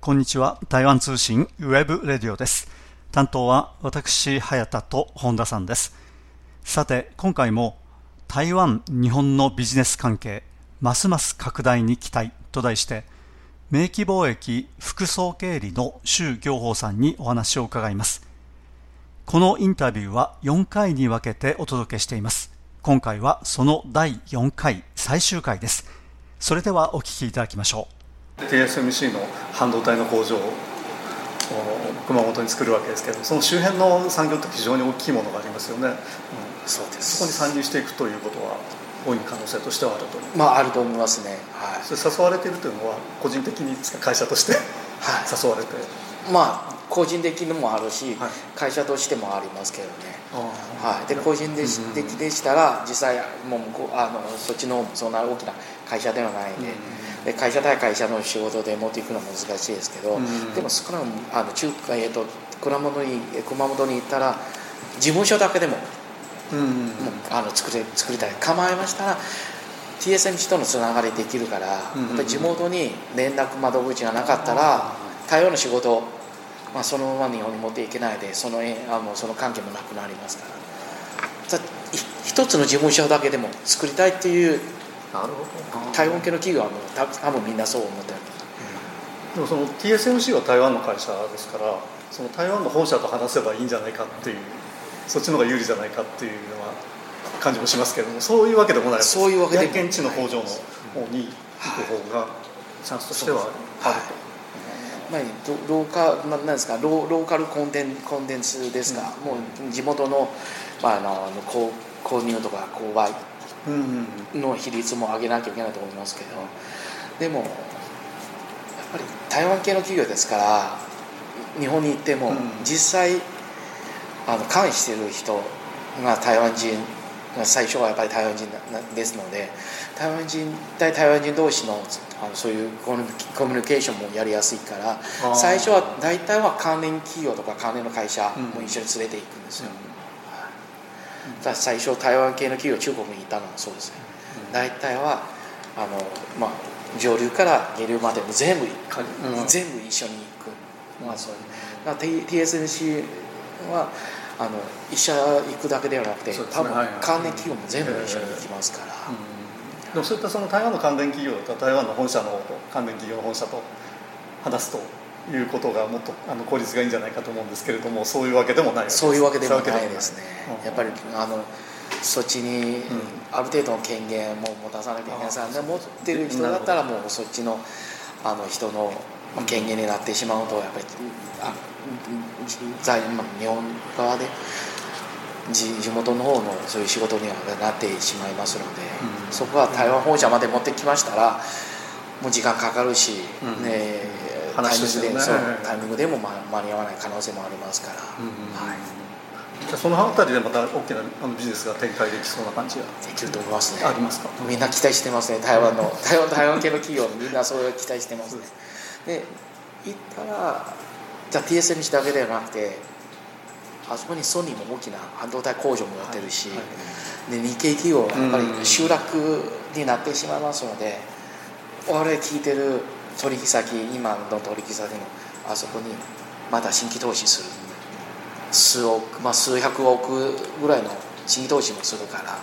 こんにちは。台湾通信 webradio です。担当は私、早田と本田さんです。さて、今回も台湾、日本のビジネス関係、ますます拡大に期待と題して、明基貿易副総経理の周業峰さんにお話を伺います。このインタビューは4回に分けてお届けしています。今回はその第4回最終回です。それではお聞きいただきましょう。TSMC の半導体の工場を熊本に作るわけですけどその周辺の産業って非常に大きいものがありますよね、うん、そうです。そこに参入していくということは大いに可能性としてはあるとまああると思いますね、はい、それ誘われているというのは個人的に会社として誘われて、まあ個人的にもあるし、はい、会社としてもありますけどね、はい、で個人的でしたら実際もうあのそっちのそんな大きな会社ではないんで、で会社対会社の仕事で持っていくのは難しいですけど、でも少なくあの中華、えーと、熊本に熊本に行ったら事務所だけでも,、うん。もうあの作り作りたい。構えましたら TSMC とのつながりできるから、やっぱり地元に連絡窓口がなかったら対応の仕事まあ、そのまま日本に持っていけないでそのあのその関係もなくなりますから。一つの事務所だけでも作りたいっていうなるほど。台湾系の企業はもう多分みんなそう思ってる、うん、でもその TSMC は台湾の会社ですからその台湾の本社と話せばいいんじゃないかっていうそっちの方が有利じゃないかっていうのは感じもしますけれどもそういうわけでもないそういうわけでも現地の工場の方に行く方がチャンスとしてはあると。何ローカなんですか？ロローカルコンテンコンテンツですか、うん、もう地元の,、まあ、あの購購入とか購買の比率も上げなきゃいけないと思いますけどでもやっぱり台湾系の企業ですから日本に行っても実際あの関与してる人が台湾人最初はやっぱり台湾人ですので台湾人対台湾人同士のあのそういうコミュニケーションもやりやすいから最初は大体は関連企業とか関連の会社も一緒に連れていくんですよ、うん、最初台湾系の企業中国にいたのもそうですね、うん、大体はあの、まあ、上流から下流までも全部、うん、全部一緒に行く、まあ、そういう。TSMC はあの医者行くだけではなくて、ね、多分関連企業も全部一緒に行きますから。でもそういったその台湾の関連企業と台湾の本社の関連企業の本社と話すということがもっとあの効率がいいんじゃないかと思うんですけれどもそういうわけでもないそういうわけでもないですね、うん、やっぱりあのそっちにある程度の権限も持たさなきゃいけないさ、うん、持ってる人だったらもうそっちのあの人の権限になってしまうとやっぱりあ在日本側で地元の方のそういう仕事にはなってしまいますので、うん、そこは台湾本社まで持ってきましたらもう時間かかるし、うん、ね、タイミングで、ね、タイミングでも間に合わない可能性もありますから、うんはい、じゃその辺りでまた大きなビジネスが展開できそうな感じができると思いますね。ありますか？みんな期待してますね台湾の。台湾台湾系の企業みんなそういう期待してますね。で行ったらじゃあ TSMC だけではなくてあそこにソニーも大きな半導体工場もやってるし、はい。はい、で日系企業はやっぱり集落になってしまいますので、我々聞いてる取引先今の取引先のあそこにまた新規投資する数億、まあ、数百億ぐらいの新規投資もするからやっ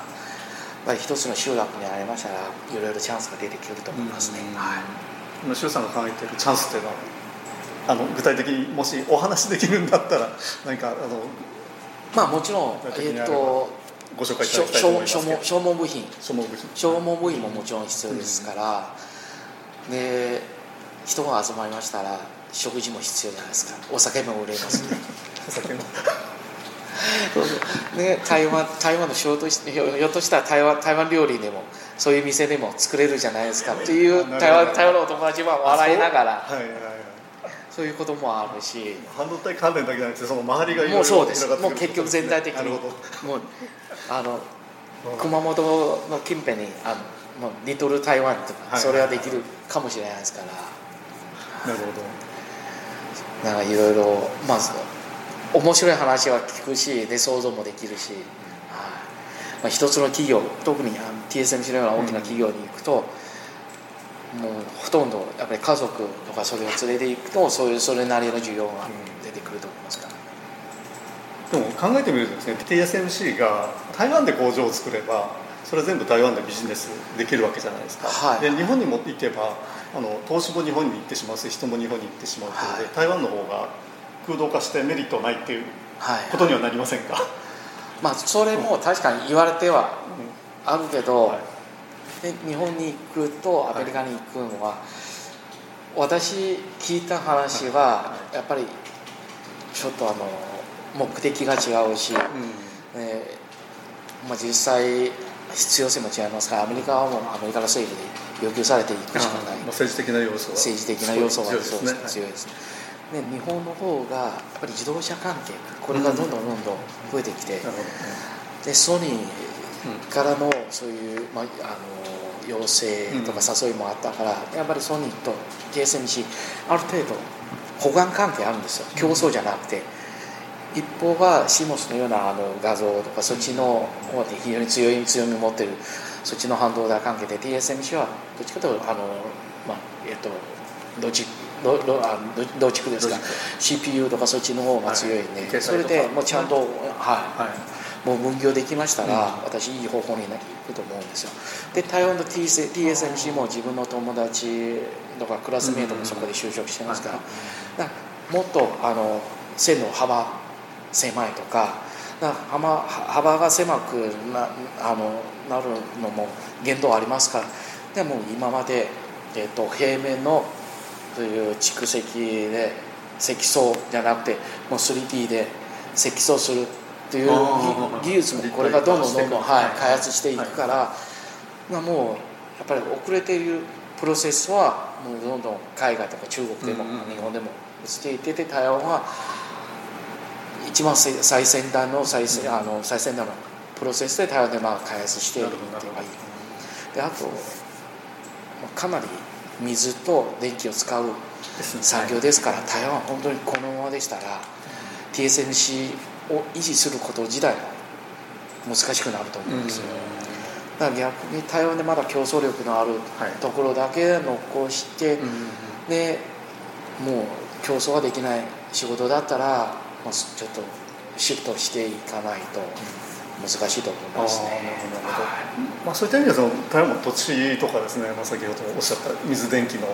ぱり一つの集落にありましたらいろいろチャンスが出てくると思いますね。はい、周さんが考えているチャンスっていうのはあの具体的にもしお話できるんだったら何かあのまあもちろんえっ、ー、とご紹介いただきたいと思いますけど。消耗部品。消耗部品。ももちろん必要ですから、うん、で人が集まりましたら食事も必要じゃないですか。お酒も売れます。ね お酒も。ね、台湾台湾の仕事ひょっとしたら台湾台湾料理でもそういう店でも作れるじゃないですか。っていう台湾台湾のお友達は笑いながら、はいはいはい。そういうこともあるし。半導体関連だけじゃなくてその周りがいろいろもうそうです。もう結局全体的に。もうあの熊本の近辺にあのリトル台湾とかそれはできるかもしれないですから、なるほど。なんかいろいろまず面白い話は聞くしで想像もできるし、はい。まあ、一つの企業特に TSMC のような大きな企業に行くと、もうほとんどやっぱり家族とかそれを連れていくとそういうそれなりの需要が出てくると思いますから、でも考えてみるとですね TSMC が台湾で工場を作ればそれ全部台湾でビジネスできるわけじゃないですか、はい、で日本に持っていけばあの投資も日本に行ってしまうし人も日本に行ってしまうというので、はい、台湾の方が空洞化してメリットないっていうことにはなりませんか、はい、まあそれも確かに言われてはあるけど、で日本に行くとアメリカに行くのは、私聞いた話はやっぱりちょっとあの目的が違うし、うん。えまあ、実際必要性も違いますからアメリカはもうアメリカの政府で要求されていくしかない、まあ、政治的な要素は。政治的な要素はそうです。ね強いです、ね、日本の方がやっぱり自動車関係これがどんどんどんどん増えてきて、うん、でソニーからのそういう、まあ、あの要請とか誘いもあったから、やっぱりソニーと TSMC ある程度保管関係あるんですよ。競争じゃなくて、一方はシモスのようなあの画像とかそっちの非常に強い強みを持ってるそっちの半導体関係で TSMC はどっちかというとあの、まあえっと、ロジロロあ同畜ですか。CPU とかそっちの方が強いんで、はい、それでもうちゃんと、はい、はい。もう分業できましたら、うん、私いい方法にいくと思うんですよ。で台湾の TSMC も自分の友達とかクラスメートもそこで就職してますから,、からもっとあの線の幅狭いとかだ幅幅が狭くなあのなるのも限度ありますから。でも今まで、えーと、平面のという蓄積で積層じゃなくてもう 3D で積層するっていう技術もこれがどんどんどんどん、はい、開発していくから、まあ、もうやっぱり遅れているプロセスはもうどんどん海外とか中国でも日本でも落ちていってて台湾は一番最先端の最先あの最先端のプロセスで台湾でまあ開発しているっていうのがいい。であとかなり水と電気を使う産業ですから台湾は本当にこのままでしたら TSMC を維持すること自体難しくなると思うんですよ、だから逆に台湾でまだ競争力のあるところだけ残して、でもう競争ができない仕事だったら、まあ、ちょっとシフトしていかないと難しいと思いますね。まあ、そういった意味ではその台湾の土地とかですね、まあ、先ほどおっしゃった水電気の、は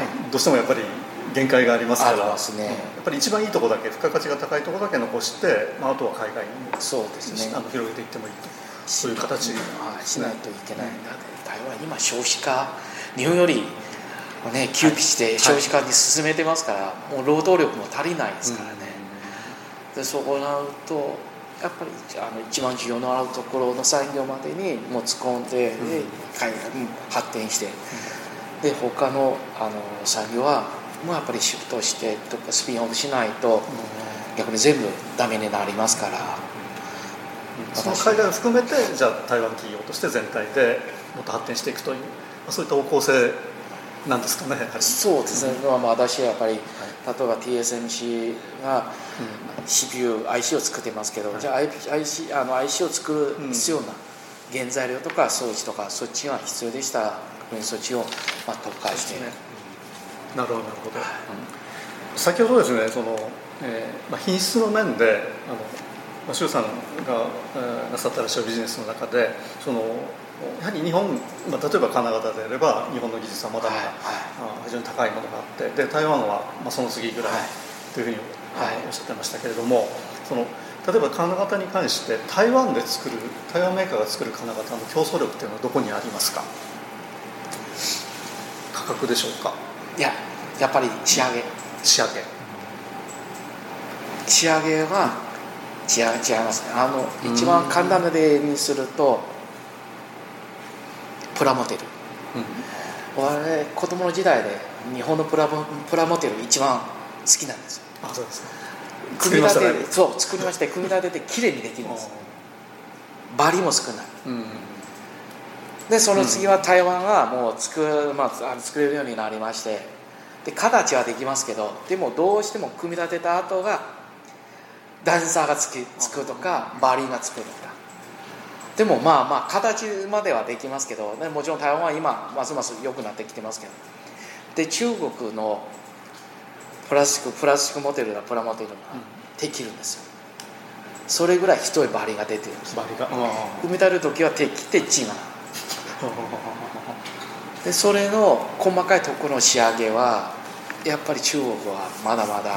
い、どうしてもやっぱり限界がありますから、ね、やっぱり一番いいところだけ付加価値が高いところだけ残して、まあ、あとは海外にそうですね。あの広げていってもいいと。そういう形、はい、しないといけないんだ、台湾今少子化日本よりね、急ピして少子化に進めてますから、はい、もう労働力も足りないですからね、うん、でそうなるとやっぱりあの一番需要のあるところの産業までにもう突っ込んでで、うん、発展して、で他のあの産業はもやっぱりシフトしてとかスピンオフしないと逆に全部ダメになりますから、その海外を含めてじゃあ台湾企業として全体でもっと発展していくというそういった方向性なんですかねそうですね、まあ、私はやっぱり、例えば TSMC が CPU、IC を作ってますけど、じゃあ IC, あの IC を作る必要な原材料とか装置とかそっちが必要でした。らそっちをまあ特化して、なるほどなるほど、先ほどですねその、えーまあ、品質の面であの、まあ、周さんが、えー、なさってらっしゃるビジネスの中でそのやはり日本、まあ、例えば金型であれば日本の技術はまだまだ、はいはい、非常に高いものがあってで台湾は、まあ、その次ぐらいというふうに、はい、おっしゃってましたけれどもその例えば金型に関して台湾で作る台湾メーカーが作る金型の競争力っていうのはどこにありますか？価格でしょうか？いややっぱり仕上げ。仕上げ。仕上げは違違いますね。あの一番簡単な例にするとプラモデル、うん、子供の時代で日本のプラプラモデル一番好きなんですよ。あそうですか。組み立て、ね、そう作りまして組み立ててきれいにできるんですバリも少ない、うん。でその次は台湾はもう作,、まあ、作れるようになりまして。で形はできますけどでもどうしても組み立てた後が段差がつきつくとかバリがつくとかでもまあまあ形まではできますけど、ね、もちろん台湾は今ますます良くなってきてますけど。で中国のプラスチックプラスチックモデルだプラモデルができるんですよ、それぐらい太いバリが出てるんです。バリが。組み立てる時は できて違うでそれの細かいところの仕上げはやっぱり中国はまだまだ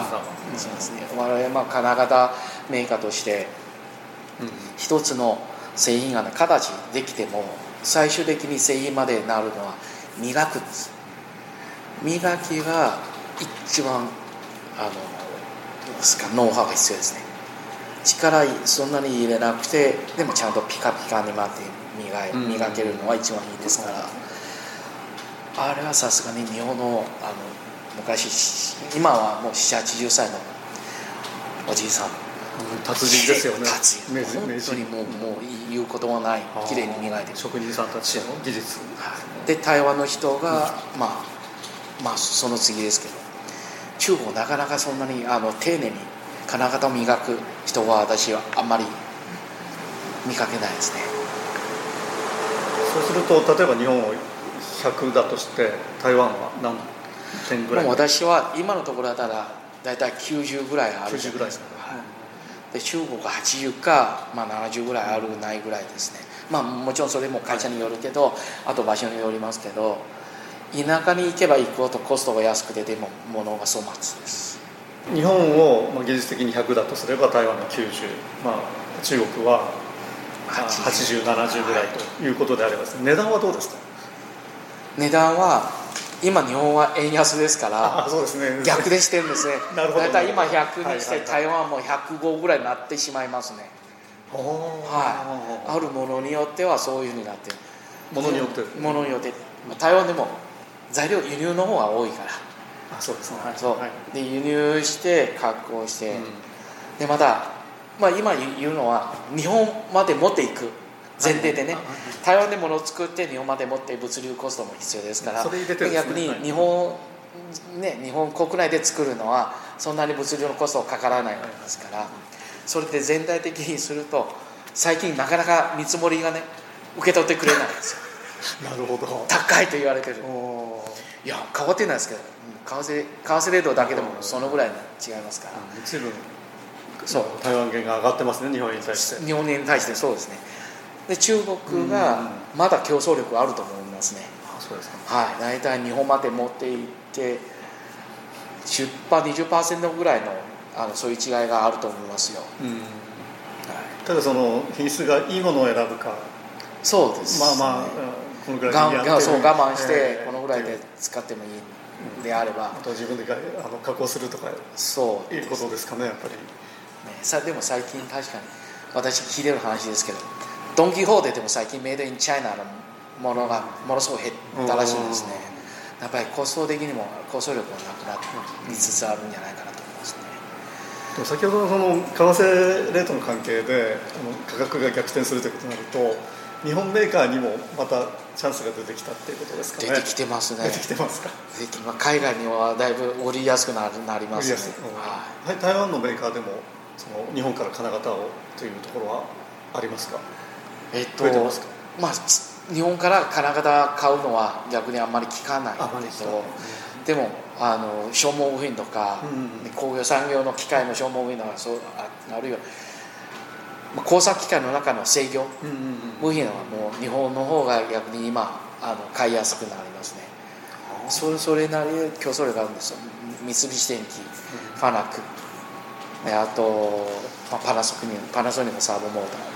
そうですね。我々まあ金型メーカーとして一つの製品が、ね、形できても最終的に製品までなるのは磨くんです。磨きが一番あのですかノウハウが必要ですね。力そんなに入れなくてでもちゃんとピカピカにまって磨い磨けるのが一番いいですから、あれはさすがに日本のあの昔今はもう780歳のおじいさん達人ですよね。達人。本当にもうもう言うこともない綺麗に磨いてる職人さんたちの技術。で台湾の人が、まあまあその次ですけど中国なかなかそんなにあの丁寧に金型を磨く人は私はあんまり見かけないですね。そうすると例えば日本を100だとして台湾は何点ぐらい？私は今のところだったら大体90ぐらいある90ぐらいですか、はい、で中国は80か、まあ、70ぐらいあるないぐらいですね。まあもちろんそれも会社によるけどあと場所によりますけど田舎に行けば行くほどコストが安くてでも物が粗末です。日本を技術的に100だとすれば台湾が90、まあ、中国は8070ぐらいということであれば、値段はどうですか？値段は今日本は円安ですからそうです、ね、逆でしてるんですね。なるほど。大体今100にして台湾はもう105ぐらいになってしまいますね。はい。あるものによってはそういうふうになってる。ものによって。ものによって。台湾でも材料輸入の方が多いから。あそうですね、そう、はい、で輸入して加工して、うん、でまた、まあ、今言うのは日本まで持っていく前提でね、台湾で物を作って日本まで持って物流コストも必要ですから、ね、逆に日本、ね、日本国内で作るのはそんなに物流のコストかからないわけですからそれで全体的にすると最近なかなか見積もりがね受け取ってくれないんですよ。なるほど。高いと言われてる。いや変わってないですけど為替為替レートだけでもそのぐらい違いますから、随分そう。台湾元が上がってますね日本に対して。日本に対してそうですねで中国がまだ競争力あると思いますね、あそうですか。はい。大体日本まで持っていって10%、20%ぐらいのあのそういう違いがあると思いますよ、うん。はい、ただその品質がいいものを選ぶか。そうです、ね、まあまあこのぐらいでやって。そう我慢してこのぐらいで使ってもいいであれば、あと自分であの加工するとかそういうことですかねやっぱり、ね、さでも最近確かに私聞いてる話ですけどドン・キホーテでも最近メイドインチャイナのものがものすごく減ったらしいんですね。やっぱりコスト的にも構想力がなくなりつつあるんじゃないかなと思いますね。でも先ほどのその為替レートの関係で価格が逆転するということになると日本メーカーにもまたチャンスが出てきたっていうことですかね。出てきてますね。出てきてますか？海外にはだいぶ売りやすくななりますね、はい、台湾のメーカーでもその日本から金型をというところはありますか？えっとまあ日本から金型買うのは逆にあんまり聞かないけど、うん、でもあの消耗部品とか、うん、工業産業の機械の消耗部品とかそうあるいは工作機械の中の制御部品はもう日本の方が逆に今あの買いやすくなりますね。それそれなりに競争力があるんですよ。三菱電機、ファナック。あと、まあ、パナソニックパナソニックのサーボモーター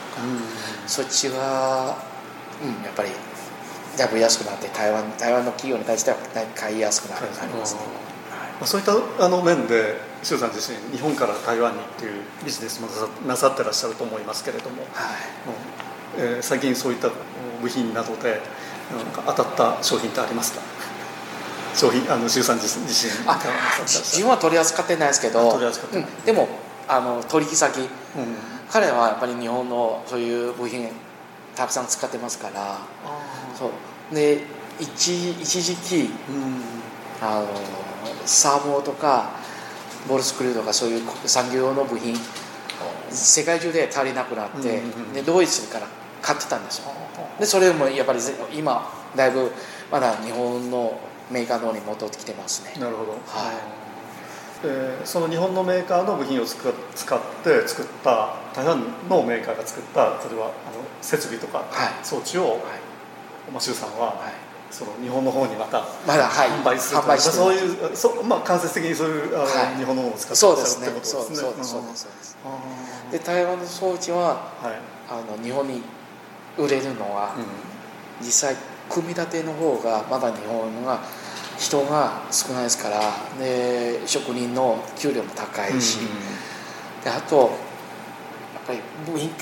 そっちは、うん、やっぱりだいぶ安くなって台湾台湾の企業に対しては買いやすくなりますね、まあ、そういったあの面で周さん自身日本から台湾にっていうビジネスもなさってらっしゃると思いますけれども、はい。えー、最近そういった部品などで当たった商品ってありますか？商品あの周さん自身自身。自分は取り扱ってないですけど、うん、でもあの取引先、うん彼はやっぱり日本のそういう部品たくさん使ってますからそう。で一一時期、うん、あのサーモとかボールスクリューとかそういう産業の部品世界中で足りなくなって、でドイツから買ってたんですよ。でそれもやっぱり今だいぶまだ日本のメーカーの方に戻ってきてますね。なるほど、はいでその日本のメーカーの部品を使使って作った台湾のメーカーが作った例えばあの設備とか装置を、はい。まあ、周さんは、はい。その日本の方にまたまだ、はい、販売するとか、そういうそ、まあ、間接的にそういうあの、はい、日本のものを使ってそうですね。そうそうですそうですそうです。で台湾の装置は、はい、あの日本に売れるのは、うん、実際組み立ての方がまだ日本が人が少ないですからで職人の給料も高いし、うん、であとやっぱり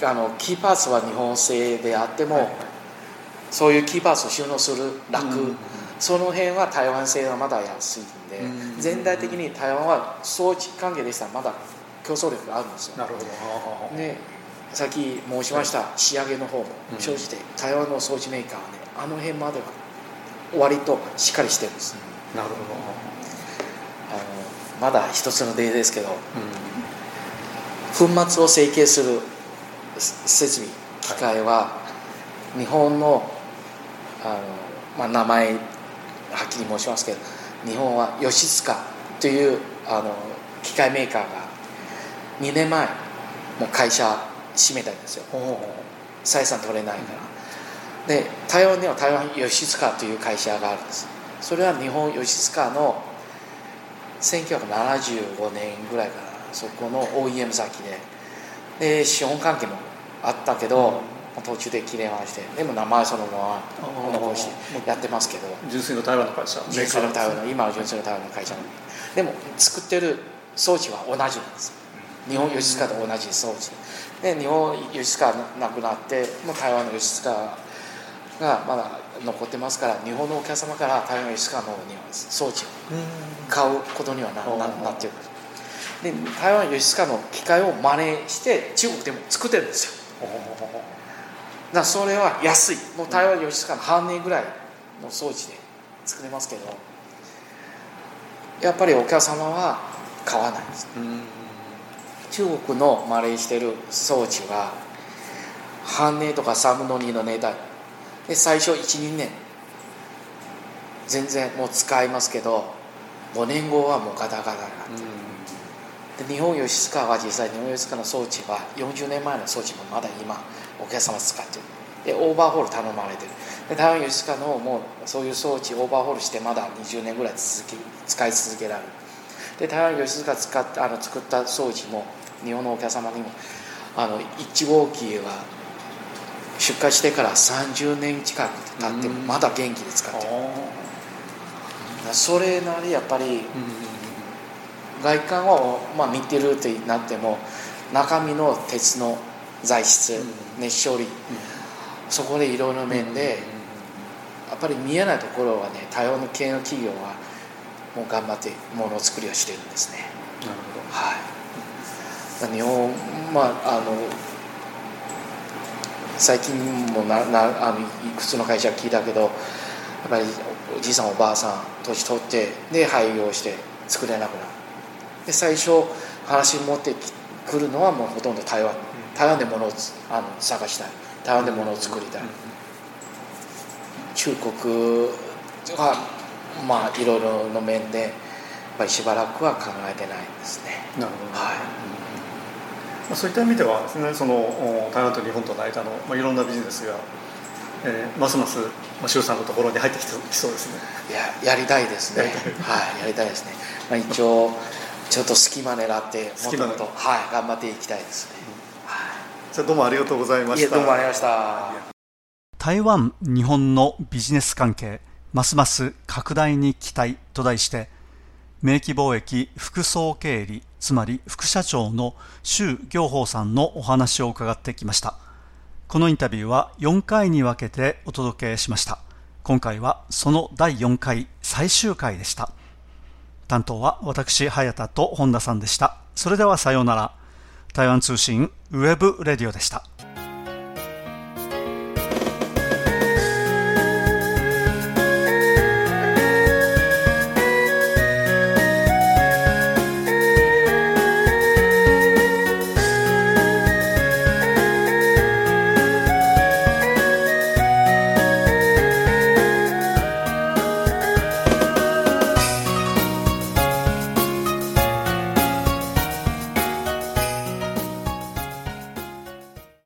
あのキーパーツは日本製であっても、はいそういうキーパーツを収納する楽、うん、その辺は台湾製はまだ安いんで、うん、全体的に台湾は装置関係でしたらまだ競争力があるんですよ。なるほど。でさっき申しました仕上げの方も。生じて、台湾の装置メーカーはねあの辺までは割としっかりしてるんです、なるほど。あのまだ一つの例ですけど、粉末を成形する設備機械は、日本のあの、まあ、名前はっきり申しますけど日本は吉塚というあの機械メーカーが2年前もう会社閉めたんですよ。採算取れないから、で台湾には台湾吉塚という会社があるんです。それは日本吉塚の1975年ぐらいからそこの OEM 先で。で資本関係もあったけど、途中で切れまして。でも名前そのまま残してやってますけど。純粋の台湾の会社。純粋の台湾の。今は純粋の台湾の会社で。も作ってる装置は同じなんです。日本吉塚と同じ装置。で日本吉塚なくなってもう台湾の吉塚がまだ残ってますから日本のお客様から台湾吉塚の方には装置を買うことにはなななってる。で台湾吉塚の機械を真似して中国でも作ってるんですよ。だそれは安い。もう台湾吉塚の半年ぐらいの装置で作れますけどやっぱりお客様は買わないんです、中国のマレーしてる装置は半年とか3分の2の値段で最初12年。全然もう使いますけど5年後はもうガタガタになって。で日本吉塚は実際日本吉塚の装置は40年前の装置もまだ今お客様使ってる。でオーバーホール頼まれてる。で台湾吉塚のもうそういう装置オーバーホールしてまだ20年ぐらい続き使い続けられる。で台湾吉塚使っあの作った装置も日本のお客様にもあの1号機は出荷してから30年近く経ってまだ元気で使ってるそれなりやっぱり外観をまあ見てるってなっても中身の鉄の材質熱処理そこでいろいろ面でやっぱり見えないところはね台湾の系の企業はもう頑張ってものづくりをしてるんですね。なるほど。はい。日本まああの最近もななあのいくつの会社聞いたけどやっぱりおじいさんおばあさん年取ってで廃業して作れなくなる。で最初話持ってくるのはもうほとんど台湾。台湾で物をあの探したい。台湾で物を作りたい、中国はまあいろいろの面でやっぱりしばらくは考えてないですね。なるほど、はい。まあ、そういった意味ではですねその台湾と日本との間の、まあ、いろんなビジネスが、えー、ますます、まあ、周さんのところに入ってきそうですね。いややりたいですね。はいやりたいですね、まあ、一応ちょっと隙間狙ってもっともっと、はい、頑張っていきたいですね。じゃどうもありがとうございました。どうもありがとうございました。台湾、日本のビジネス関係、ますます拡大に期待と題して、名機貿易副総経理、つまり副社長の周行宝さんのお話を伺ってきました。このインタビューは4回に分けてお届けしました。今回はその第4回最終回でした。担当は私、早田と本田さんでした。それではさようなら。台湾通信 webradio でした。